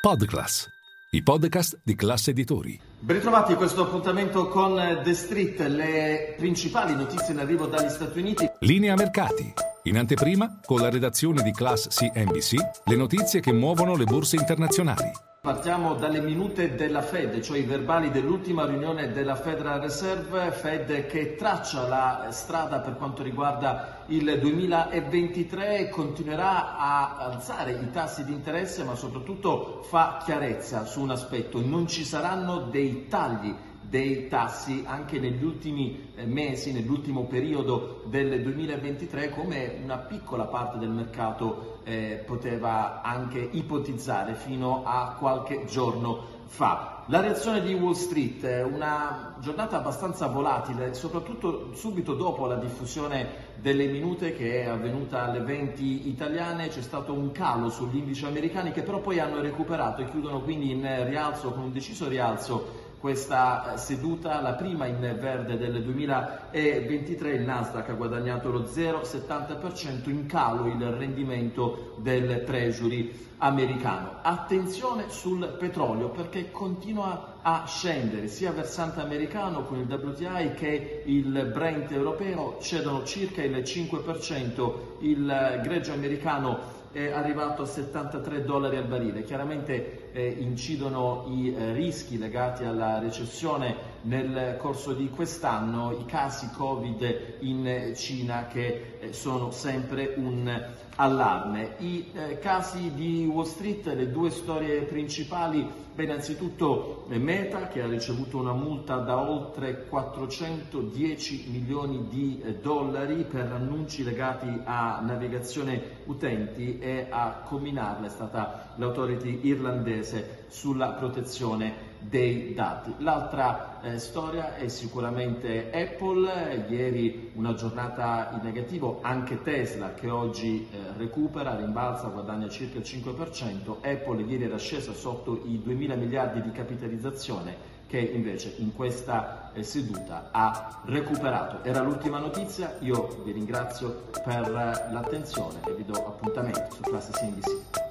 Podclass, i podcast di classe editori. Ben ritrovati a questo appuntamento con The Street, le principali notizie in arrivo dagli Stati Uniti. Linea mercati. In anteprima, con la redazione di Class CNBC, le notizie che muovono le borse internazionali. Partiamo dalle minute della Fed, cioè i verbali dell'ultima riunione della Federal Reserve, Fed che traccia la strada per quanto riguarda il 2023 e continuerà a alzare i tassi di interesse, ma soprattutto fa chiarezza su un aspetto, non ci saranno dei tagli dei tassi anche negli ultimi eh, mesi, nell'ultimo periodo del 2023, come una piccola parte del mercato eh, poteva anche ipotizzare fino a qualche giorno fa. La reazione di Wall Street, è una giornata abbastanza volatile, soprattutto subito dopo la diffusione delle minute che è avvenuta alle 20 italiane, c'è stato un calo sugli indici americani che però poi hanno recuperato e chiudono quindi in rialzo, con un deciso rialzo questa seduta, la prima in verde del 2023, il Nasdaq ha guadagnato lo 0,70%, in calo il rendimento del Treasury americano. Attenzione sul petrolio perché continua a scendere sia versante americano con il WTI che il Brent europeo cedono circa il 5%, il greggio americano è arrivato a 73 dollari al barile. Chiaramente eh, incidono i eh, rischi legati alla recessione nel corso di quest'anno, i casi Covid in Cina che eh, sono sempre un allarme. I eh, casi di Wall Street, le due storie principali, beh, innanzitutto eh, Meta che ha ricevuto una multa da oltre 410 milioni di eh, dollari per annunci legati a navigazione utenti e a combinarla è stata l'autority irlandese sulla protezione dei dati. L'altra eh, storia è sicuramente Apple, ieri una giornata in negativo, anche Tesla che oggi eh, recupera, rimbalza, guadagna circa il 5%, Apple ieri era scesa sotto i 2 mila miliardi di capitalizzazione che invece in questa eh, seduta ha recuperato. Era l'ultima notizia, io vi ringrazio per l'attenzione e vi do appuntamento su Classe CNBC.